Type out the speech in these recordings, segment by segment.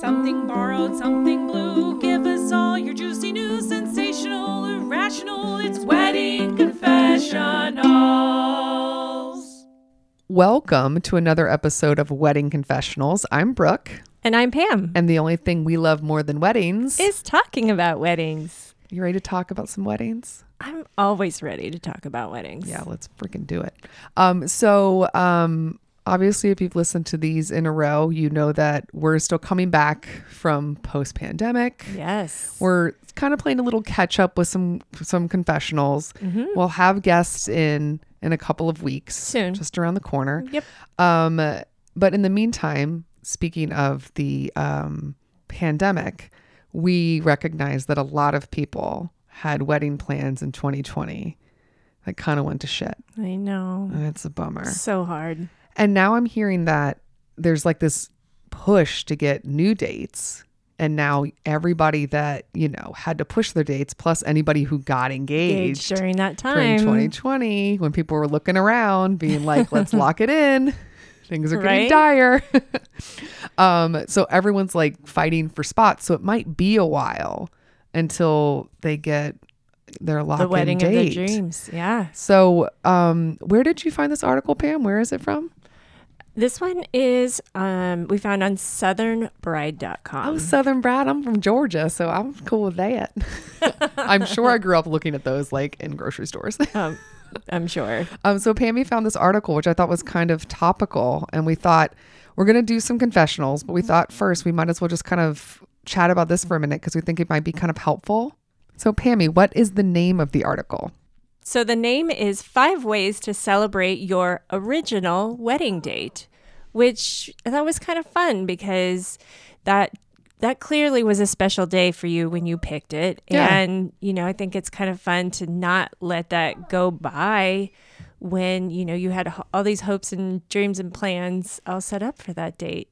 Something borrowed, something blue. Give us all your juicy news, sensational, irrational. It's Wedding Confessionals. Welcome to another episode of Wedding Confessionals. I'm Brooke, And I'm Pam. and the only thing we love more than weddings. Is talking about weddings. you ready to talk about some weddings? I'm always ready to talk about weddings. Yeah, let's freaking do it. Um, so um, obviously, if you've listened to these in a row, you know that we're still coming back from post-pandemic. Yes. We're kind of playing a little catch up with some some confessionals. Mm-hmm. We'll have guests in in a couple of weeks, Soon. just around the corner. Yep. Um, but in the meantime, speaking of the um, pandemic, we recognize that a lot of people had wedding plans in 2020 that kind of went to shit. I know. And it's a bummer. So hard. And now I'm hearing that there's like this push to get new dates. And now everybody that, you know, had to push their dates, plus anybody who got engaged, Age during that during time. 2020 when people were looking around being like let's lock it in things are getting Right? dire um so everyone's like fighting for spots so it might be a while until they get their lock the wedding of date their dreams. Yeah. so um where did you find this article pam where is it from This one is um we found on southernbride.com. oh southern Bride. i'm from georgia so i'm cool with that i'm sure i grew up looking at those like in grocery stores um, I'm sure. Um, so Pammy found this article, which I thought was kind of topical, and we thought we're gonna do some confessionals, but we thought first we might as well just kind of chat about this for a minute because we think it might be kind of helpful. So Pammy, what is the name of the article? So the name is Five Ways to Celebrate Your Original Wedding Date, which I thought was kind of fun because that that clearly was a special day for you when you picked it. Yeah. And, you know, I think it's kind of fun to not let that go by when, you know, you had all these hopes and dreams and plans all set up for that date.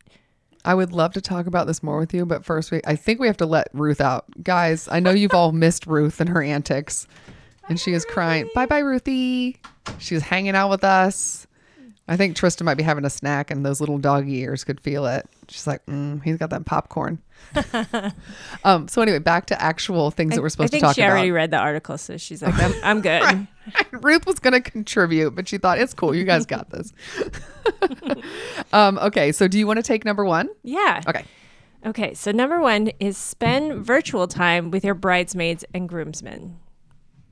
I would love to talk about this more with you, but first we I think we have to let Ruth out. Guys, I know you've all missed Ruth and her antics. And she is crying. Bye bye, Ruthie. She's hanging out with us. I think Tristan might be having a snack and those little doggy ears could feel it. She's like, mm, he's got that popcorn. um, so anyway, back to actual things that we're supposed to talk about. I think she about. already read the article, so she's like, I'm, I'm good. Ruth was going to contribute, but she thought it's cool. You guys got this. um, okay, so do you want to take number one? Yeah. Okay. Okay, so number one is spend virtual time with your bridesmaids and groomsmen,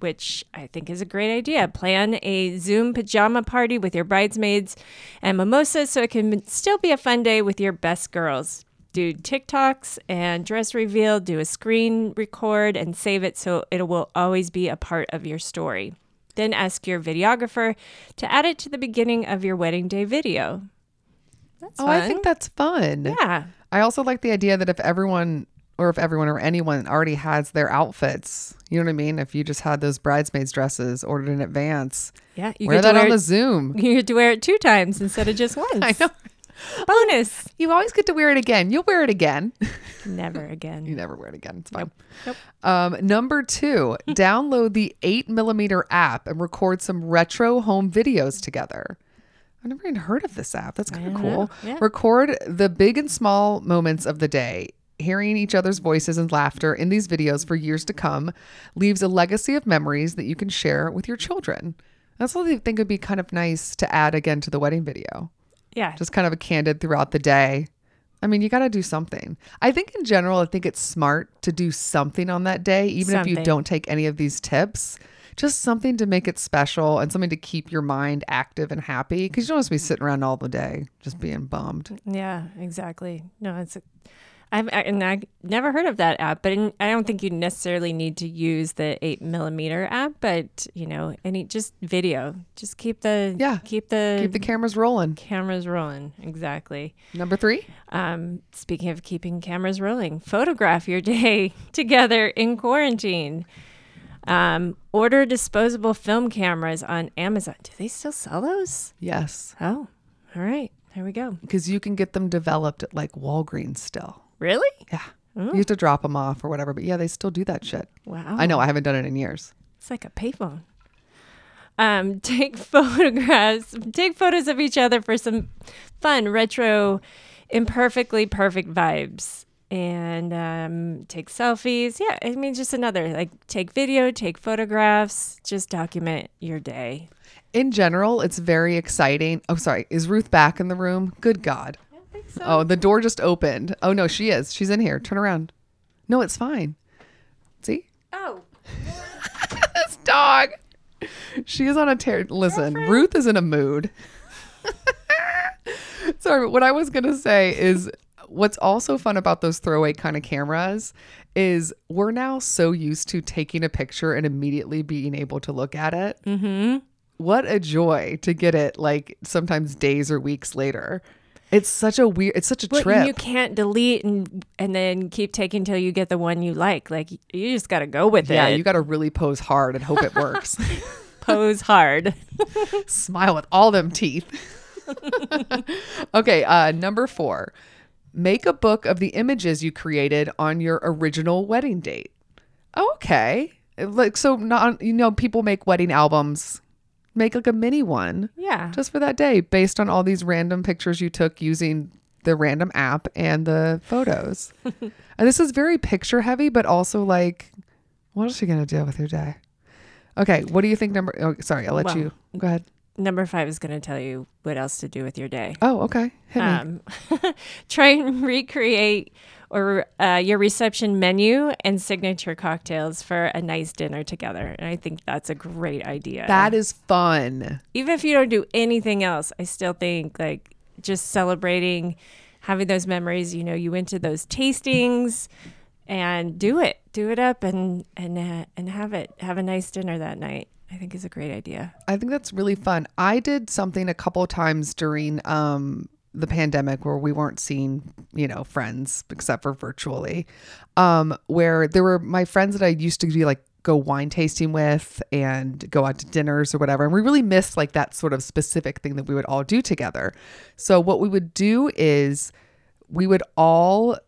which I think is a great idea. Plan a Zoom pajama party with your bridesmaids and mimosas so it can still be a fun day with your best girls. Do TikToks and dress reveal, do a screen record and save it so it will always be a part of your story. Then ask your videographer to add it to the beginning of your wedding day video. That's Oh, fun. I think that's fun. yeah. I also like the idea that if everyone or if everyone or anyone already has their outfits, you know what I mean? If you just had those bridesmaids dresses ordered in advance, Yeah, you wear that on wear the it- Zoom. You get to wear it two times instead of just once. I know. Bonus. You always get to wear it again. You'll wear it again. Never again. you never wear it again. It's fine. Nope. Um, number two, download the eight millimeter app and record some retro home videos together. I've never even heard of this app. That's kind of cool. Yeah. Record the big and small moments of the day. Hearing each other's voices and laughter in these videos for years to come leaves a legacy of memories that you can share with your children. That's what I think would be kind of nice to add again to the wedding video Yeah. just kind of a candid throughout the day. I mean, you got to do something. I think in general, I think it's smart to do something on that day, even if you don't take any of these tips. Just something to make it special and something to keep your mind active and happy because you don't want to be sitting around all the day just being bummed. yeah, exactly. No, it's a, I've I- and I never heard of that app, but in, I don't think you necessarily need to use the eight millimeter app. But you know, any just video, just keep the Yeah. keep the Keep the cameras rolling. cameras rolling. Exactly. Number three. Um, speaking of keeping cameras rolling, photograph your day together in quarantine. Um, order disposable film cameras on Amazon. Do they still sell those? Yes. Oh, all right. There we go. Because you can get them developed at like Walgreens still. Really? Yeah. You have to drop them off or whatever. But yeah, they still do that shit. Wow. I know. I haven't done it in years. It's like a payphone. Um, take photographs, take photos of each other for some fun, retro, imperfectly perfect vibes. and um, take selfies. Yeah, I mean, just another like take video, take photographs, just document your day. In general, it's very exciting. Oh, sorry. Is Ruth back in the room? Good God. Oh, the door just opened. Oh, no, she is. She's in here. Turn around. No, it's fine. See? Oh, this dog. She is on a tear. Listen, Ruth is in a mood. Sorry, but what I was going to say is what's also fun about those throwaway kind of cameras is we're now so used to taking a picture and immediately being able to look at it. Mm-hmm. What a joy to get it like sometimes days or weeks later. It's such a weird, it's such a but trip. you can't delete and and then keep taking till you get the one you like. Like you just got to go with yeah, it. Yeah, you got to really pose hard and hope it works. pose hard. Smile with all them teeth. okay, uh, number four. Make a book of the images you created on your original wedding date. Okay. Like so not you know people make wedding albums. Make like a mini one Yeah. just for that day based on all these random pictures you took using the random app and the photos. and this is very picture heavy but also like what else are you going to do with your day? Okay, what do you think number oh, sorry, I'll let Well, you go ahead. Number five is going to tell you what else to do with your day. Oh, okay. Hit. Um, try and recreate or uh, your reception menu and signature cocktails for a nice dinner together. And I think that's a great idea. That is fun. even if you don't do anything else, I still think like just celebrating, having those memories. You know, you went to those tastings, and do it, do it up, and and uh, and have it, have a nice dinner that night. I think is a great idea. I think that's really fun. I did something a couple times during um the pandemic where we weren't seeing, you know, friends except for virtually. Um where there were my friends that I used to be like go wine tasting with and go out to dinners or whatever. And we really missed like that sort of specific thing that we would all do together. So what we would do is we would all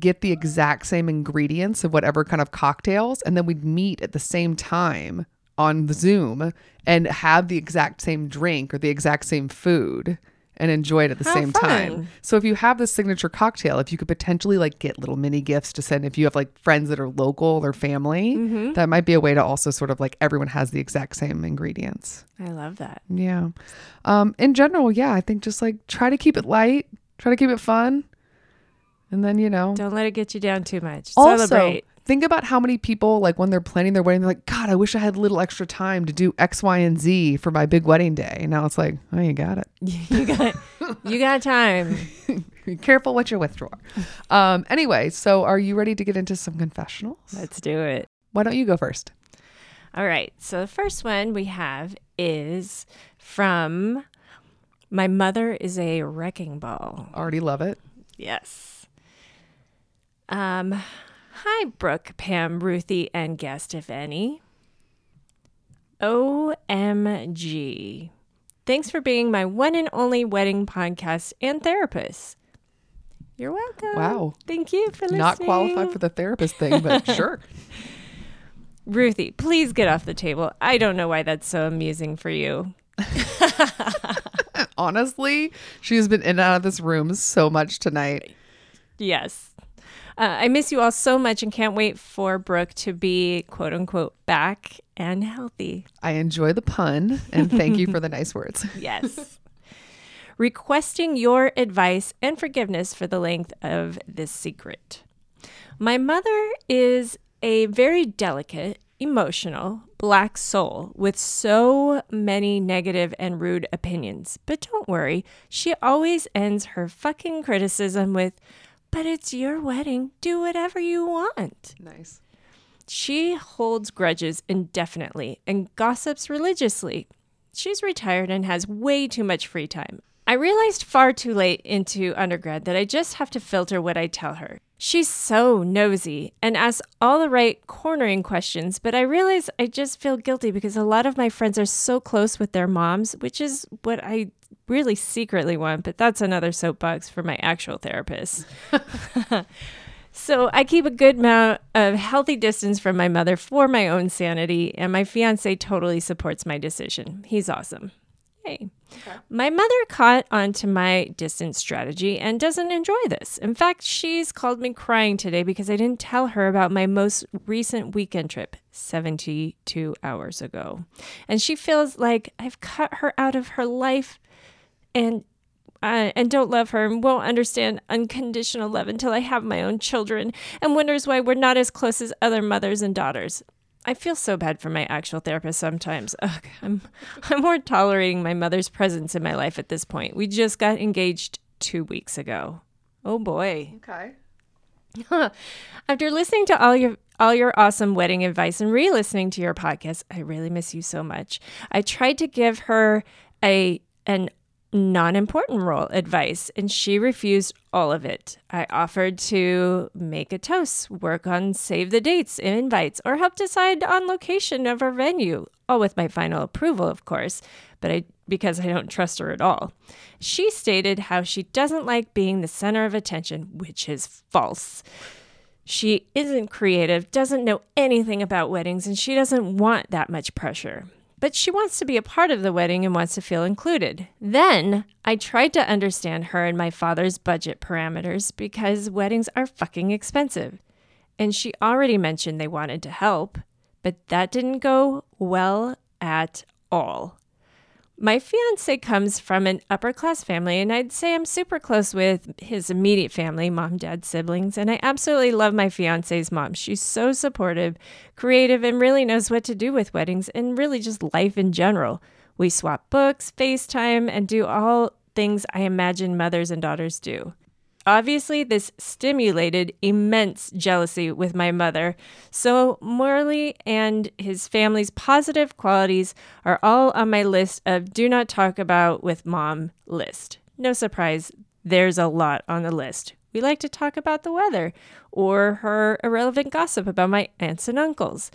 get the exact same ingredients of whatever kind of cocktails and then we'd meet at the same time on Zoom and have the exact same drink or the exact same food and enjoy it at the How same fun. time. So if you have this signature cocktail, if you could potentially like get little mini gifts to send if you have like friends that are local or family, Mm-hmm. that might be a way to also sort of like everyone has the exact same ingredients. I love that. Yeah. Um in general, yeah, I think just like try to keep it light, try to keep it fun. And then, you know, Don't let it get you down too much. also, Celebrate. Think about how many people, like when they're planning their wedding, they're like, God, I wish I had a little extra time to do X, Y, and Z for my big wedding day. And now it's like, oh, you got it. you got you got time. Be careful what you withdraw. Um, anyway, so are you ready to get into some confessionals? Let's do it. Why don't you go first? All right. So the first one we have is from my mother is a wrecking ball. Already love it. Yes. Um, hi, Brooke, Pam, Ruthie, and guest, if any. OMG. Thanks for being my one and only wedding podcast and therapist. You're welcome. Wow. Thank you for listening. Not qualified for the therapist thing, but sure. Ruthie, please get off the table. I don't know why that's so amusing for you. Honestly, she's been in and out of this room so much tonight. Yes. Uh, I miss you all so much and can't wait for Brooke to be quote unquote back and healthy. I enjoy the pun and thank you for the nice words. Yes. Requesting your advice and forgiveness for the length of this secret. My mother is a very delicate, emotional, black soul with so many negative and rude opinions. But don't worry, she always ends her fucking criticism with, But it's your wedding. Do whatever you want. Nice. She holds grudges indefinitely and gossips religiously. She's retired and has way too much free time. I realized far too late into undergrad that I just have to filter what I tell her. She's so nosy and asks all the right cornering questions, but I realize I just feel guilty because a lot of my friends are so close with their moms, which is what I really secretly want, but that's another soapbox for my actual therapist. So I keep a good amount of healthy distance from my mother for my own sanity, and my fiance totally supports my decision. He's awesome. Yay. My mother caught on to my distance strategy and doesn't enjoy this. In fact, she's called me crying today because I didn't tell her about my most recent weekend trip 72 hours ago. And she feels like I've cut her out of her life and uh, and don't love her and won't understand unconditional love until I have my own children and wonders why we're not as close as other mothers and daughters. I feel so bad for my actual therapist sometimes. Ugh, I'm I'm more tolerating my mother's presence in my life at this point. We just got engaged 2 weeks ago. Oh boy. Okay. After listening to all your all your awesome wedding advice and re-listening to your podcast, I really miss you so much. I tried to give her a an non-important role advice and she refused all of it. I offered to make a toast, work on save the dates and invites, or help decide on location of our venue, all with my final approval, of course, but I because I don't trust her at all. She stated how she doesn't like being the center of attention, which is false. She isn't creative, doesn't know anything about weddings, and she doesn't want that much pressure. But she wants to be a part of the wedding and wants to feel included. Then I tried to understand her and my father's budget parameters because weddings are fucking expensive. And she already mentioned they wanted to help, but that didn't go well at all. My fiance comes from an upper class family, and I'd say I'm super close with his immediate family mom, dad, siblings. And I absolutely love my fiance's mom. She's so supportive, creative, and really knows what to do with weddings and really just life in general. We swap books, FaceTime, and do all things I imagine mothers and daughters do. Obviously, this stimulated immense jealousy with my mother. So, Morley and his family's positive qualities are all on my list of do not talk about with mom list. No surprise, there's a lot on the list. We like to talk about the weather or her irrelevant gossip about my aunts and uncles.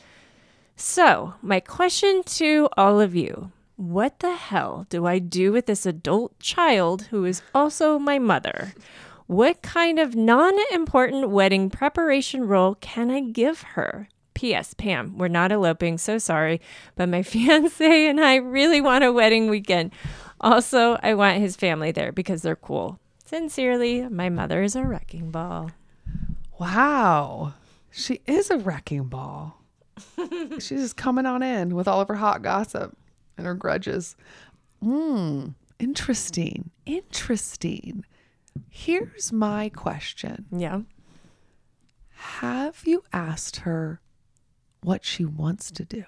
So, my question to all of you what the hell do I do with this adult child who is also my mother? What kind of non important wedding preparation role can I give her? P.S. Pam, we're not eloping, so sorry, but my fiance and I really want a wedding weekend. Also, I want his family there because they're cool. Sincerely, my mother is a wrecking ball. Wow. She is a wrecking ball. She's just coming on in with all of her hot gossip and her grudges. Hmm. Interesting. Interesting. Here's my question Yeah. Have you asked her what she wants to do?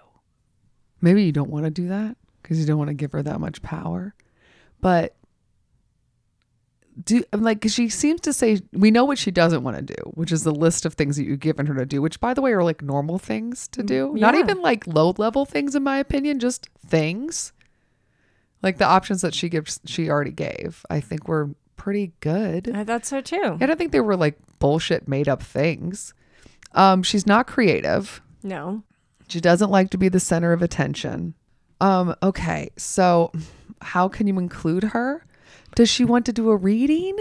Maybe you don't want to do that because you don't want to give her that much power. But do I'm like because she seems to say we know what she doesn't want to do, which is the list of things that you've given her to do, which by the way are like normal things to do. Mm, Not even like low level things in my opinion, just things. Like the options that she gives she already gave, I think were pretty good. I thought so too. I don't think they were like bullshit made up things. Um, she's not creative. No. She doesn't like to be the center of attention. Um, okay, so how can you include her? Does she want to do a reading?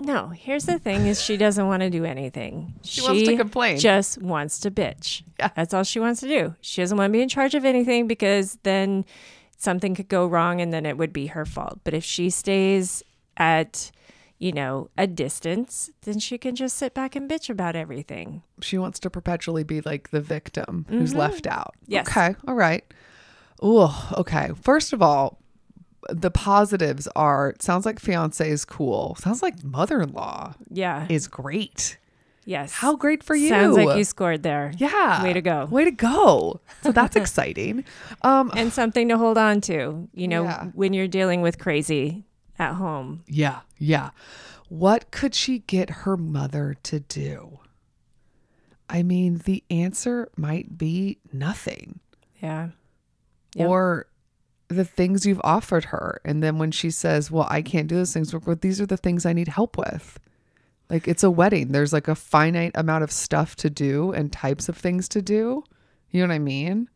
No, here's the thing is she doesn't want to do anything. She, wants to complain. Just wants to bitch. Yeah. That's all she wants to do. She doesn't want to be in charge of anything because then something could go wrong and then it would be her fault. But if she stays at, you know, a distance, then she can just sit back and bitch about everything. She wants to perpetually be like the victim who's left out. Yes. Okay. All right. Oh, okay. First of all, the positives are it sounds like fiance is cool. Sounds like mother-in-law Yeah. is great. yes. How great for you. Sounds like you scored there. Yeah. Way to go. Way to go. So that's exciting. Um And something to hold on to, you know, Yeah. when you're dealing with crazy at home. yeah, yeah. What could she get her mother to do? I mean, the answer might be nothing. Yeah. Yep. Or the things you've offered her. And then when she says, Well, I can't do those things, but these are the things I need help with. Like it's a wedding. There's like a finite amount of stuff to do and types of things to do. You know what I mean?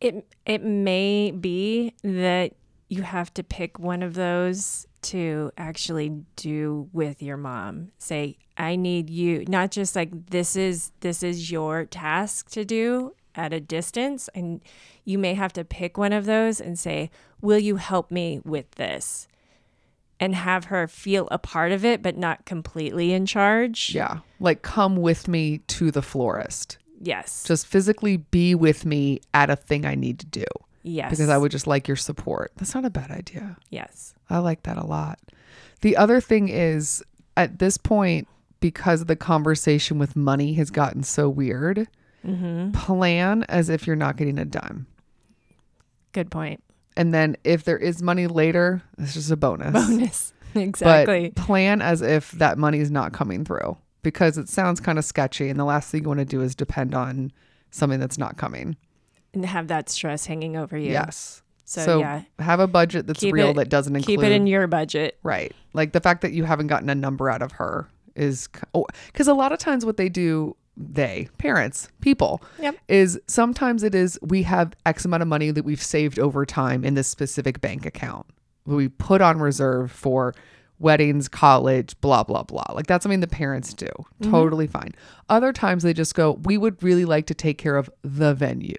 It it may be that you have to pick one of those to actually do with your mom. Say, I need you, not just like this is this is your task to do. at a distance and you may have to pick one of those and say, "Will you help me with this?" and have her feel a part of it but not completely in charge. Yeah. Like come with me to the florist. Yes. Just physically be with me at a thing I need to do yes. because I would just like your support. That's not a bad idea. Yes. I like that a lot. The other thing is at this point, because the conversation with money has gotten so weird, mm-hmm. plan as if you're not getting a dime. Good point. And then if there is money later, it's just a bonus. Bonus. exactly. But plan as if that money is not coming through because it sounds kind of sketchy. And the last thing you want to do is depend on something that's not coming. And have that stress hanging over you. Yes. So, yeah. have a budget that's Keep real it- that doesn't include Keep it in your budget. Right. Like the fact that you haven't gotten a number out of her is because oh, a lot of times what they do, they, parents, people, Yep. is sometimes it is we have X amount of money that we've saved over time in this specific bank account. We put on reserve for weddings, college, blah, blah, blah. Like that's something the parents do. Mm-hmm. Totally fine. Other times they just go, we would really like to take care of the venue.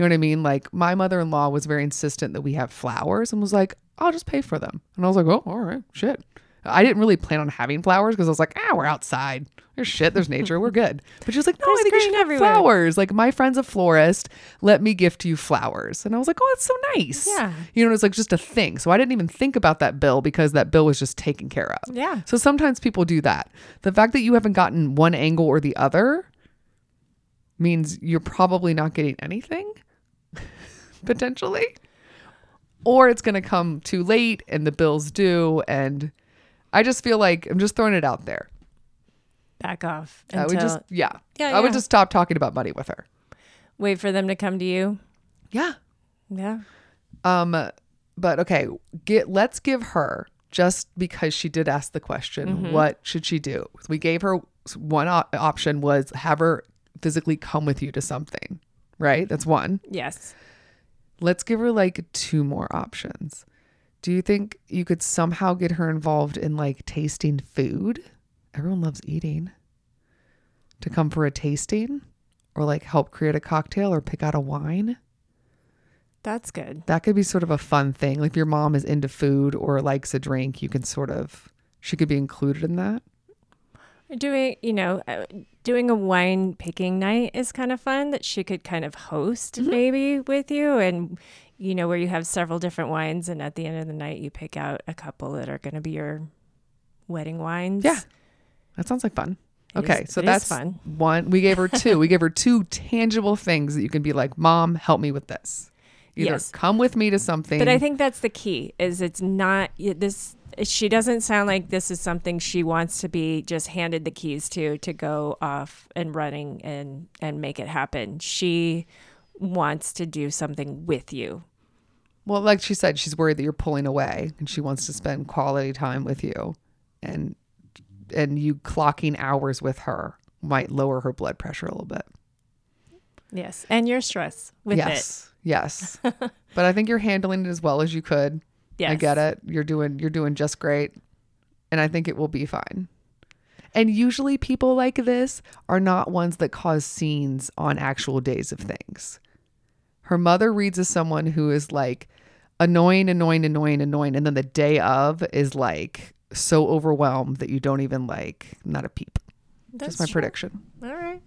You know what I mean? Like my mother in law was very insistent that we have flowers and was like, I'll just pay for them. And I was like, oh, all right, shit. I didn't really plan on having flowers because I was like, ah, we're outside. There's shit. There's nature. We're good. But she was like, no, I think you should green have everywhere. flowers. Like my friend's a florist. Let me gift you flowers. And I was like, oh, that's so nice. Yeah. You know, it's like just a thing. So I didn't even think about that bill because that bill was just taken care of. Yeah. So sometimes people do that. The fact that you haven't gotten one angle or the other means you're probably not getting anything, potentially. Or it's going to come too late and the bill's due. And I just feel like I'm just throwing it out there. Back off. I would until- just, yeah. Yeah, I would yeah. just stop talking about money with her. wait for them to come to you. Yeah. Yeah. Um, but okay, get let's give her just because she did ask the question, what should she do? We gave her one op- option was have her physically come with you to something, right? That's one. Yes. Let's give her like two more options. Do you think you could somehow get her involved in like tasting food? Everyone loves eating. To come for a tasting or like help create a cocktail or pick out a wine? That's good. that could be sort of a fun thing. Like if your mom is into food or likes a drink, you can sort of she could be included in that. Doing, you know, uh, doing a wine picking night is kind of fun that she could kind of host Mm-hmm. maybe with you and you know where you have several different wines and at the end of the night you pick out a couple that are going to be your wedding wines. Yeah. That sounds like fun. It okay, is- so that's fun. one. We gave her two. we gave her two tangible things that you can be like, "Mom, help me with this." Either Yes. come with me to something. But I think that's the key is it's not this she doesn't sound like this is something she wants to be just handed the keys to to go off and running and and make it happen. She wants to do something with you. well, like she said, she's worried that you're pulling away, and she wants to spend quality time with you, and and you clocking hours with her might lower her blood pressure a little bit. Yes. And your stress with it. Yes, but I think you're handling it as well as you could. Yes. I get it. You're doing you're doing just great. And I think it will be fine. And usually people like this are not ones that cause scenes on actual days of things. Her mother reads as someone who is like annoying, annoying, annoying, annoying, and then the day of is like so overwhelmed that you don't even like not a peep. That's Just my true. prediction. All right.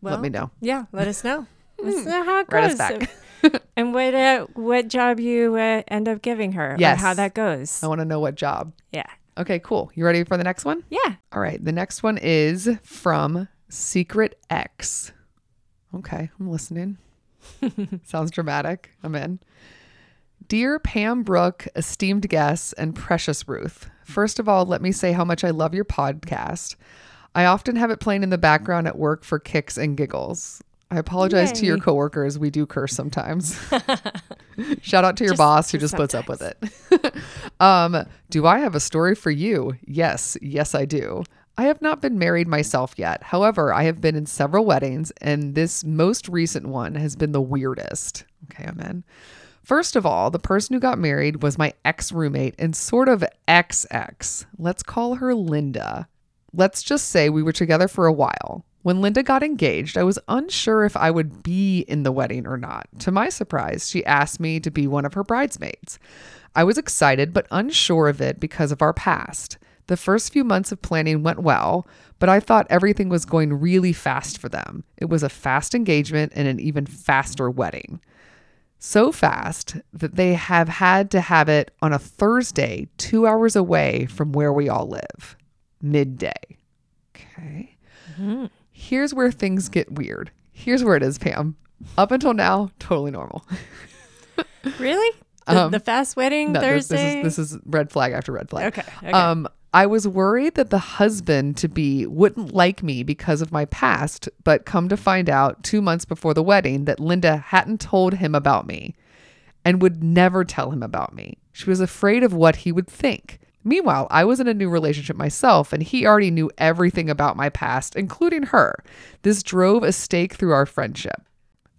Well, Let me know. Yeah, let us know. Let us know how it Write us goes. back. and what uh, what job you uh, end up giving her Yes. how that goes. I want to know what job. Yeah. Okay, cool. You ready for the next one? Yeah. All right. The next one is from Secret X. Okay, I'm listening. Sounds dramatic. I'm in. Dear Pam Brooke, esteemed guests, and precious Ruth, first of all, let me say how much I love your podcast. I often have it playing in the background at work for kicks and giggles. I apologize to your Yay. coworkers. We do curse sometimes. Shout out to your Just- boss who just just puts up with it. um, do I have a story for you? Yes, yes, I do. I have not been married myself yet. However, I have been in several weddings, and this most recent one has been the weirdest. Okay, I'm in. First of all, the person who got married was my ex roommate and sort of ex ex. Let's call her Linda. Let's just say we were together for a while. When Linda got engaged, I was unsure if I would be in the wedding or not. To my surprise, she asked me to be one of her bridesmaids. I was excited but unsure of it because of our past. The first few months of planning went well, but I thought everything was going really fast for them. It was a fast engagement and an even faster wedding. So fast that they have had to have it on a Thursday, two hours away from where we all live, midday. Okay. Hmm. Here's where things get weird. Here's where it is, Pam. Up until now, totally normal. Really? The, Um, the fast wedding No, this- Thursday? This is this is red flag after red flag. Okay, okay. Um, I was worried that the husband to be wouldn't like me because of my past, but come to find out two months before the wedding that Linda hadn't told him about me and would never tell him about me. She was afraid of what he would think. Meanwhile, I was in a new relationship myself, and he already knew everything about my past, including her. This drove a stake through our friendship.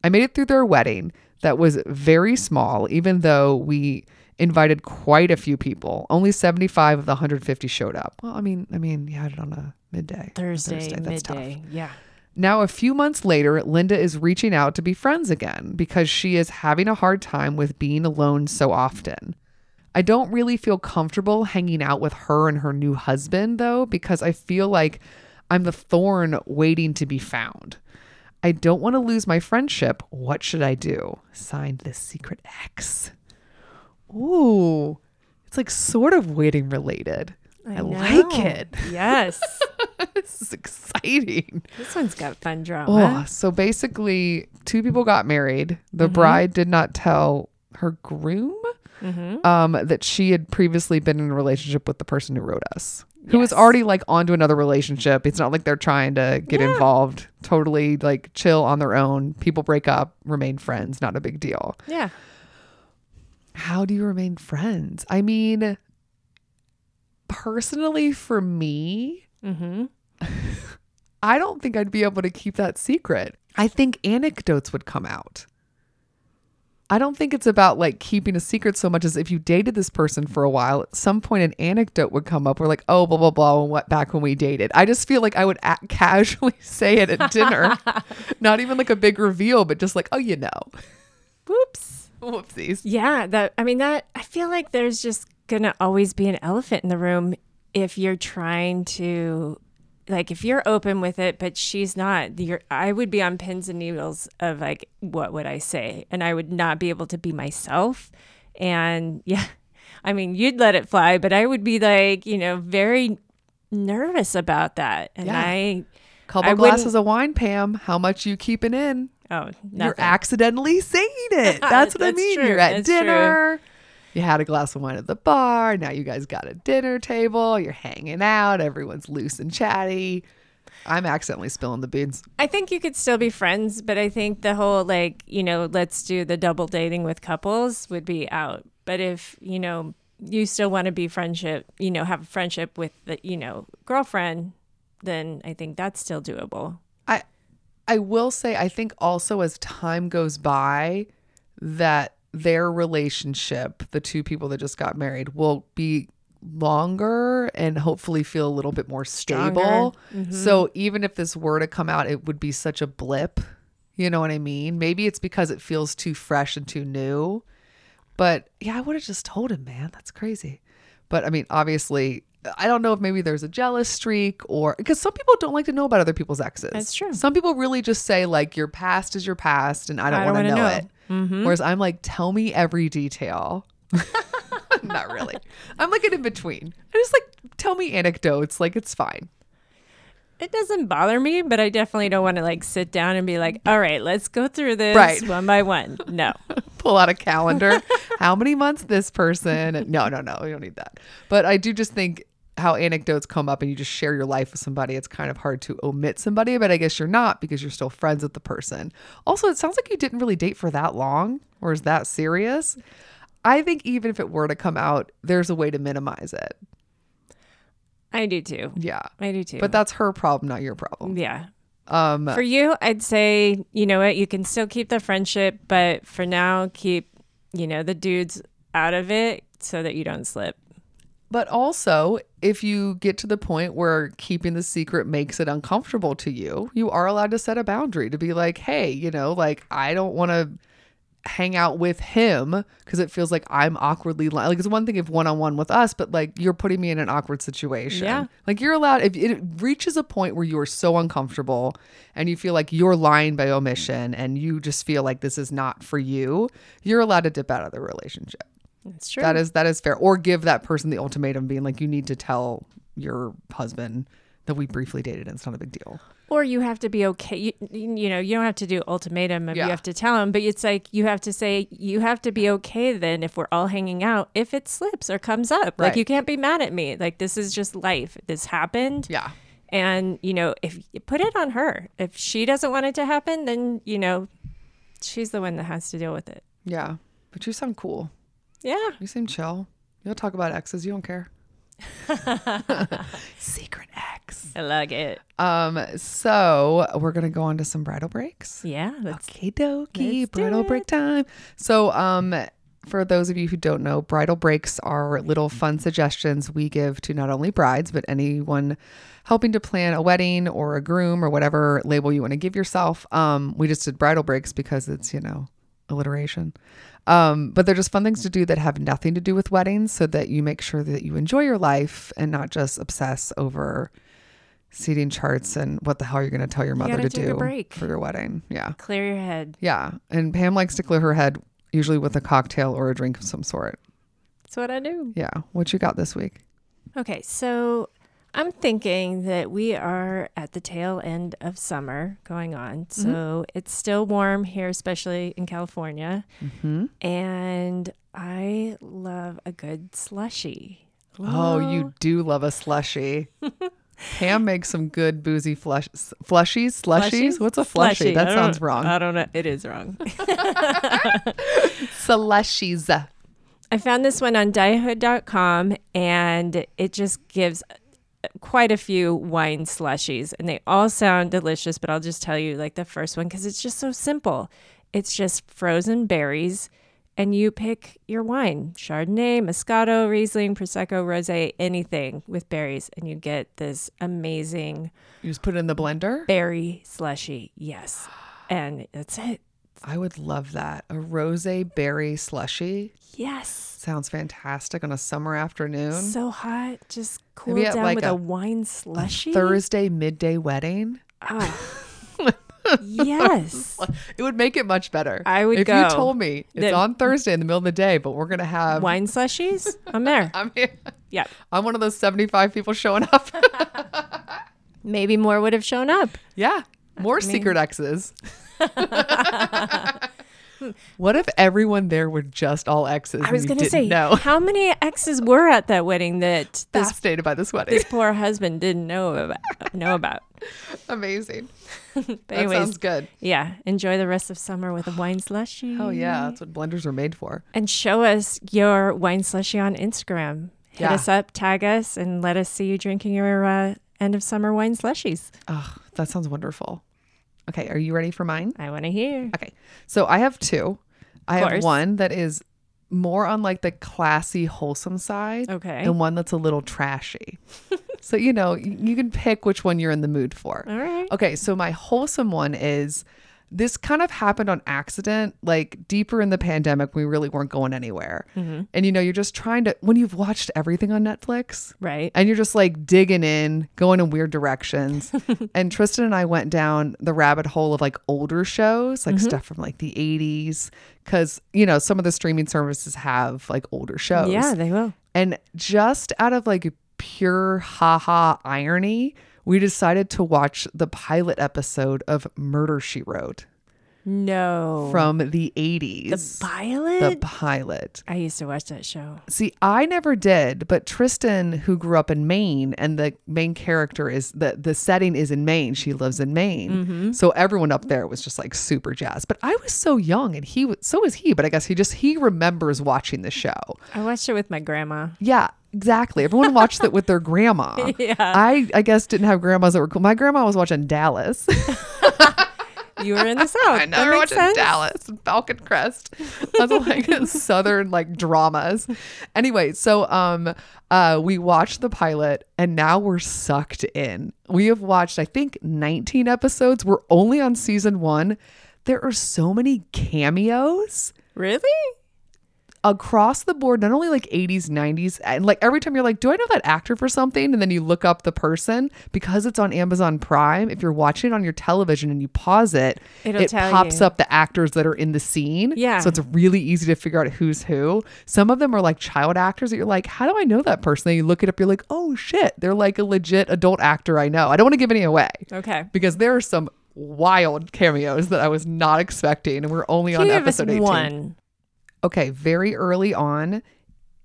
I made it through their wedding that was very small, even though we invited quite a few people. Only 75 of the 150 showed up. Well, I mean, I mean, you had it on a midday. Thursday, Thursday. That's tough. Yeah. Now, a few months later, Linda is reaching out to be friends again because she is having a hard time with being alone so often. I don't really feel comfortable hanging out with her and her new husband, though, because I feel like I'm the thorn waiting to be found. I don't want to lose my friendship. What should I do? Signed the secret X. Ooh, it's like sort of waiting related. I, like it. Yes. this is exciting. this one's got fun drama. Oh, so basically, two people got married. Mm-hmm. The bride did not tell her groom Mm-hmm. um, that she had previously been in a relationship with the person who wrote us, who was already like onto another relationship. It's not like they're trying to get Yeah. involved. Totally like chill on their own. People break up, remain friends. Not a big deal. Yeah. How do you remain friends? I mean, personally, for me, Mm-hmm. I don't think I'd be able to keep that secret. I think anecdotes would come out. I don't think it's about like keeping a secret so much as if you dated this person for a while, at some point an anecdote would come up. We're like, oh, blah, blah, blah, and what back when we dated. I just feel like I would casually say it at dinner. Not even like a big reveal, but just like, oh, you know. Whoops. Whoopsies. Yeah, that I mean that I feel like there's just gonna always be an elephant in the room if you're trying to like if you're open with it but she's not you're I would be on pins and needles of like what would I say and I would not be able to be myself and yeah I mean you'd let it fly but I would be like you know very nervous about that and Yeah. I Couple I glasses of wine, Pam. How much you keeping in? oh nothing. You're accidentally saying it. That's what I mean. true. You're at That's true. You had a glass of wine at the bar. Now you guys got a dinner table. You're hanging out. Everyone's loose and chatty. I'm accidentally spilling the beans. I think you could still be friends, but I think the whole like, you know, let's do the double dating with couples would be out. But if, you know, you still want to be friendship, you know, have a friendship with the, you know, girlfriend, then I think that's still doable. I I will say I think also as time goes by that their relationship, the two people that just got married, will be longer and hopefully feel a little bit more stable. Mm-hmm. So even if this were to come out, it would be such a blip. You know what I mean? Maybe it's because it feels too fresh and too new. But yeah, I would have just told him, man. That's crazy. But I mean, obviously, I don't know if maybe there's a jealous streak or because some people don't like to know about other people's exes. That's true. Some people really just say, like, your past is your past and I don't, don't want to know, know. it. Mm-hmm. Whereas I'm like, tell me every detail. Not really. I'm like an in between. I just like tell me anecdotes. Like, it's fine. It doesn't bother me, but I definitely don't want to like sit down and be like, all right, let's go through this Right. one by one. No. pull out a calendar. how many months this person? No, no, no, we don't need that. But I do just think how anecdotes come up and you just share your life with somebody. It's kind of hard to omit somebody, but I guess you're not because you're still friends with the person. Also, it sounds like you didn't really date for that long or is that serious? I think even if it were to come out, there's a way to minimize it. I do too. Yeah. I do too. But that's her problem, not your problem. yeah. Um For you, I'd say, you know what, you can still keep the friendship, but for now, keep, you know, the dudes out of it so that you don't slip. But also, if you get to the point where keeping the secret makes it uncomfortable to you, you are allowed to set a boundary to be like, hey, you know, like I don't want to hang out with him because it feels like I'm awkwardly li- like it's one thing if one on one with us, but like you're putting me in an awkward situation. Yeah. Like you're allowed if it reaches a point where you are so uncomfortable and you feel like you're lying by omission and you just feel like this is not for you, you're allowed to dip out of the relationship. That's true. That is that is fair. Or give that person the ultimatum being like you need to tell your husband that we briefly dated and it's not a big deal. Or you have to be okay. You, you know, you don't have to do ultimatum if Yeah. you have to tell him, but it's like you have to say you have to be okay then if we're all hanging out if it slips or comes up. Like you can't be mad at me. Like this is just life. This happened. Yeah. And you know, if you put it on her. If she doesn't want it to happen, then you know, she's the one that has to deal with it. Yeah. But you sound cool. Yeah. You seem chill. You'll talk about exes. You don't care. Secret ex. I like it. Um. So we're gonna go on to some bridal breaks. Yeah. Okay, dokie. Do Bridal it. break time. So, um, for those of you who don't know, bridal breaks are little fun suggestions we give to not only brides but anyone helping to plan a wedding or a groom or whatever label you want to give yourself. Um, we just did bridal breaks because it's you know alliteration. Um, but they're just fun things to do that have nothing to do with weddings, so that you make sure that you enjoy your life and not just obsess over seating charts and what the hell you're going to tell your mother gotta to take a do break. for your wedding. Yeah. clear your head. Yeah. And Pam likes to clear her head usually with a cocktail or a drink of some sort. That's what I do. Yeah. What you got this week? Okay, so I'm thinking that we are at the tail end of summer going on. So it's still warm here, especially in California. Mm-hmm. And I love a good slushy. Oh, you do love a slushy. Pam makes some good boozy flush flushies, slushies. What's a flushy? Slushy. That sounds wrong. I don't know. It is wrong. Slushies. I found this one on diehood.com and it just gives quite a few wine slushies and they all sound delicious, but I'll just tell you like the first one because it's just so simple. It's just frozen berries and you pick your wine Chardonnay, Moscato, Riesling, Prosecco, Rose, anything with berries, and you get this amazing You just put it in the blender. berry slushy. Yes. And that's it. I would love that. A rose berry slushy Yes. sounds fantastic on a summer afternoon. So hot. Just cool Maybe at down like with a- a, wine slushy. Thursday midday wedding. Ah. yes. It would make it much better. I would if go. you told me it's on Thursday in the middle of the day, but we're gonna have Wine slushies? I'm there. I'm here. Yeah. I'm one of those 75 people showing up. Maybe more would have shown up. yeah. More mean- secret exes. what if everyone there were just all exes? I was going to say, no. how many exes were at that wedding that this, Fascinated by this wedding. this poor husband didn't know about? Know about. Amazing. That anyways, sounds good. yeah, enjoy the rest of summer with a wine slushy. Oh yeah, that's what blenders are made for. And show us your wine slushy on Instagram. Hit Yeah. us up, tag us, and let us see you drinking your uh, end of summer wine slushies. Oh, that sounds wonderful. Okay, are you ready for mine? I want to hear. Okay. So I have two. I have course. one that is more on like the classy, wholesome side. Okay. And one that's a little trashy. so, you know, y- you can pick which one you're in the mood for. All right. Okay. So, my wholesome one is this kind of happened on accident, like deeper in the pandemic. We really weren't going anywhere. Mm-hmm. And, you know, you're just trying to, when you've watched everything on Netflix, Right. and you're just like digging in, going in weird directions. and Tristan and I went down the rabbit hole of like older shows, like stuff from like the 80s. Cause, you know, some of the streaming services have like older shows. Yeah, they will. And just out of like pure haha irony, we decided to watch the pilot episode of Murder She Wrote No. from the 80s. the pilot? the pilot. I used to watch that show. See, I never did, but Tristan, who grew up in Maine, and the main character is the the setting is in Maine. She lives in Maine, Mm-hmm. so everyone up there was just like super jazzed. But I was so young, and he was so was he. But I guess he just he remembers watching the show. I watched it with my grandma. Yeah, exactly. Everyone watched it with their grandma. Yeah. I I guess didn't have grandmas that were cool. My grandma was watching Dallas. You were in the South. I know That we're watching sense. Dallas and Falcon Crest. That's like southern like dramas. Anyway, so um uh we watched the pilot and now we're sucked in. We have watched I think 19 episodes. We're only on season 1. There are so many cameos Really? Across the board, not only like 80s, 90s, and like every time you're like, do I know that actor for something? And then you look up the person because it's on Amazon Prime. If you're watching it on your television and you pause it, It'll it pops you. up the actors that are in the scene. Yeah. So it's really easy to figure out who's who. Some of them are like child actors that you're like, how do I know that person? Then you look it up, you're like, oh shit, they're like a legit adult actor I know. I don't want to give any away Okay. because there are some wild cameos that I was not expecting. And we're only Can on you give us episode 18 one? Okay, very early on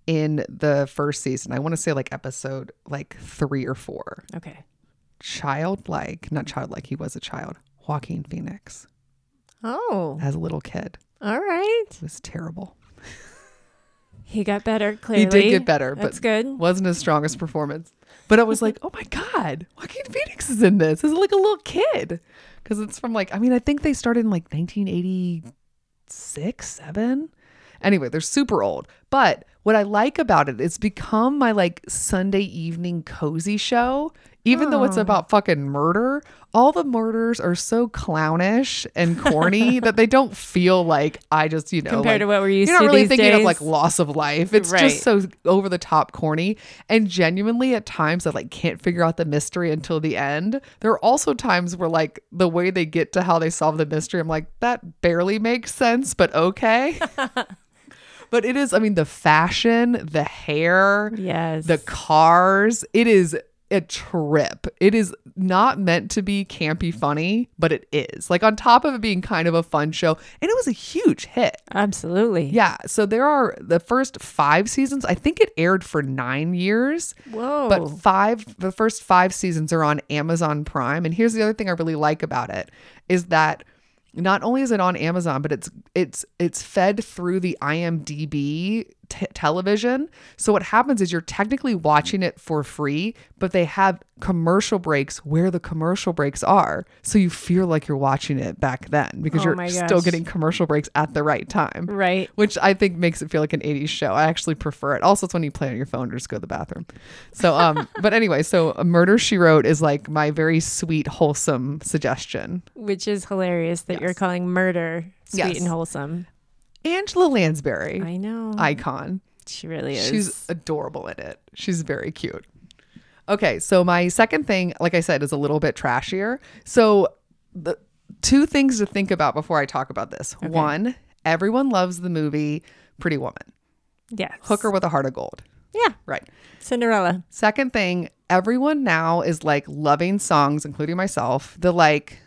in the first season, I want to say like episode like three or four, Okay. childlike, not childlike, he was a child, Joaquin Phoenix Oh, as a little kid. all right. It was terrible. He got better, clearly. He did get better, but That's good. wasn't his strongest performance. But I was like, oh my God, Joaquin Phoenix is in this. This is like a little kid. Because it's from like, I mean, I think they started in like 1986, seven. Anyway, they're super old. But what I like about it, it's become my like Sunday evening cozy show. Even though it's Oh. about fucking murder, all the murders are so clownish and corny that they don't feel like I just, you know, Compared like- to what we're used you're not to really these thinking of like loss of life. It's Right. just so over the top corny. And genuinely at times I like can't figure out the mystery until the end. There are also times where like the way they get to how they solve the mystery, I'm like, that barely makes sense, but okay. but it is, I mean, the fashion, the hair, Yes. the cars, it is a trip. It is not meant to be campy funny, but it is. Like on top of it being kind of a fun show, and it was a huge hit. Absolutely. Yeah. So there are the first five seasons. I think it aired for nine years, Whoa. but five, the first five seasons are on Amazon Prime. And here's the other thing I really like about it is that not only is it on Amazon, but it's it's it's fed through the IMDb t- television. So what happens is you're technically watching it for free, but they have commercial breaks where the commercial breaks are, so you feel like you're watching it back then because Oh you're still getting commercial breaks at the right time. right. Which I think makes it feel like an 80s show. I actually prefer it. Also, it's when you play on your phone or just go to the bathroom. So, um, but anyway, so a Murder She Wrote is like my very sweet, wholesome suggestion. Which is hilarious that you're calling murder sweet Yes. and wholesome. Angela Lansbury, I know. icon. she really is. She's adorable in it. She's very cute. Okay, so my second thing, like I said, is a little bit trashier. So the two things to think about before I talk about this. One, everyone loves the movie Pretty Woman. yes. Hooker with a heart of gold. Yeah. Right. Cinderella. Second thing, everyone now is like loving songs, including myself, the like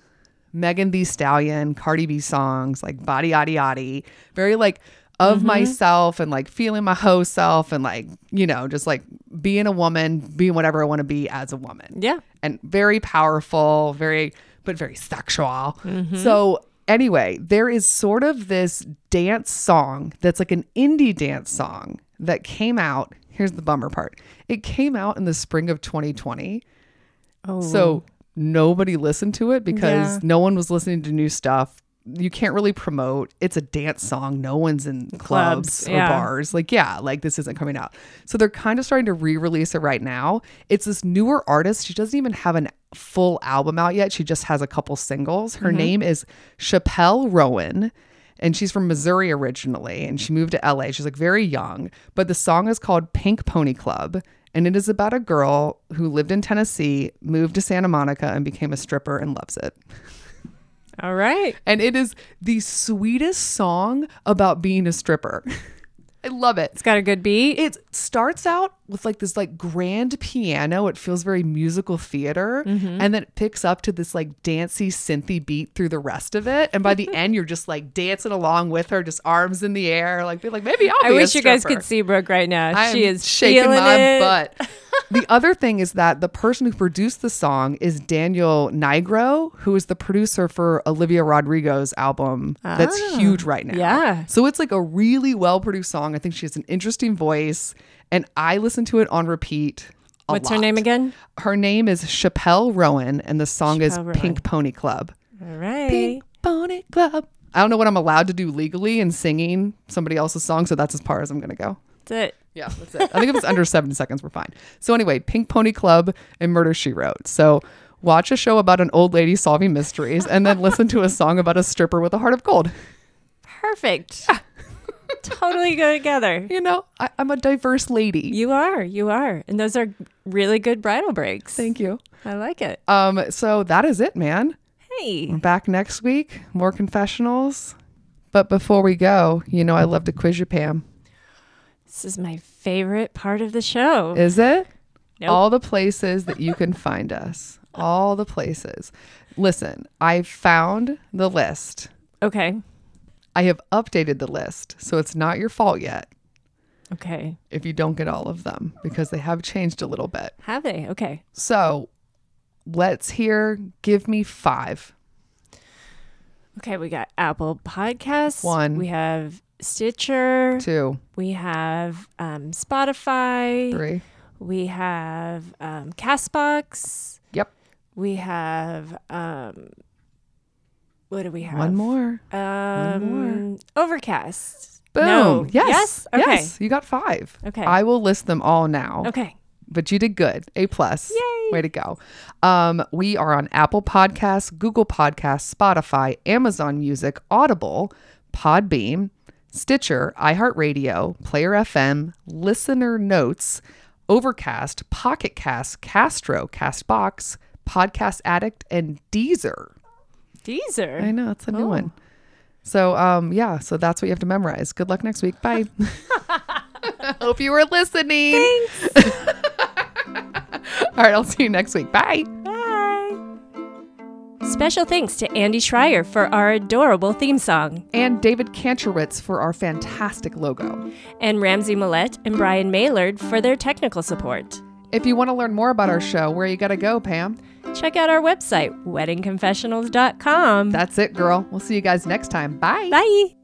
Megan Thee Stallion, Cardi B songs, like body yaddy yaddy, very like of mm-hmm. myself and like feeling my whole self and like, you know, just like being a woman, being whatever I want to be as a woman Yeah. and very powerful, very but very sexual. Mm-hmm. So anyway, there is sort of this dance song that's like an indie dance song that came out. Here's the bummer part. It came out in the spring of 2020. Oh. So nobody listened to it because Yeah. no one was listening to new stuff. You can't really promote. It's a dance song. No one's in clubs, Clubs, or yeah. bars. Like, yeah, like this isn't coming out. So they're kind of starting to re-release it right now. It's this newer artist. She doesn't even have an full album out yet. She just has a couple singles. Her mm-hmm. name is Chappell Roan. And she's from Missouri originally, and she moved to LA. She's like very young, but the song is called Pink Pony Club, and it is about a girl who lived in Tennessee, moved to Santa Monica, and became a stripper and loves it. All right. And it is the sweetest song about being a stripper. I love it. It's got a good beat. It starts out with like this like grand piano. It feels very musical theater, Mm-hmm. and then it picks up to this like dancey synthy beat through the rest of it. And by the end, you're just like dancing along with her, just arms in the air, like be like maybe I'll. I be a wish you guys could see Brooke right now. I'm she is shaking my it. butt. the other thing is that the person who produced the song is Daniel Nigro, who is the producer for Olivia Rodrigo's album that's Ah, huge right now. yeah. So it's like a really well produced song. I think she has an interesting voice, and I listen to it on repeat. a What's her name again? Her name is Chappell Roan, and the song is Roan. Pink Pony Club. All right. Pink Pony Club. I don't know what I'm allowed to do legally in singing somebody else's song, so that's as far as I'm gonna go. That's it. Yeah, that's it. I think if it's under seven seconds, we're fine. So anyway, Pink Pony Club and Murder She Wrote. So watch a show about an old lady solving mysteries, and then listen to a song about a stripper with a heart of gold. Perfect. Ah. totally go together. You know, I, I'm a diverse lady. You are. You are. And those are really good bridal breaks. Thank you. I like it. Um, so that is it, man. Hey. We're back next week. More confessionals. But before we go, you know I love to quiz you, Pam. This is my favorite part of the show. Is it? Nope. All the places that you can find us. All the places. Listen, I found the list. okay. I have updated the list, so it's not your fault yet Okay. if you don't get all of them because they have changed a little bit. Have they? Okay. So let's hear give me five. Okay. We got Apple Podcasts. One. We have Stitcher. Two, We have um, Spotify. three. We have um, Castbox. Yep. We have um, what do we have? One more. Um, Overcast. Boom. No. Yes. Yes. Okay. Yes. You got five. Okay. I will list them all now. Okay. But you did good. A plus. Yay. Way to go. Um, we are on Apple Podcasts, Google Podcasts, Spotify, Amazon Music, Audible, Podbean, Stitcher, iHeartRadio, Player FM, Listener Notes, Overcast, Pocket Cast, Castro, Castbox, Podcast Addict, and Deezer. Deezer. I know it's a new Oh. one. So um yeah, so that's what you have to memorize. Good luck next week. Bye. Hope you were listening. Thanks. All right, I'll see you next week. Bye. Bye. Special thanks to Andy Schreier for our adorable theme song, And David Kantrowitz for our fantastic logo. and Ramsey Millette and Brian Maylard for their technical support. If you want to learn more about our show, where you got to go, Pam? Check out our website, weddingconfessionals.com. That's it, girl. We'll see you guys next time. Bye. Bye.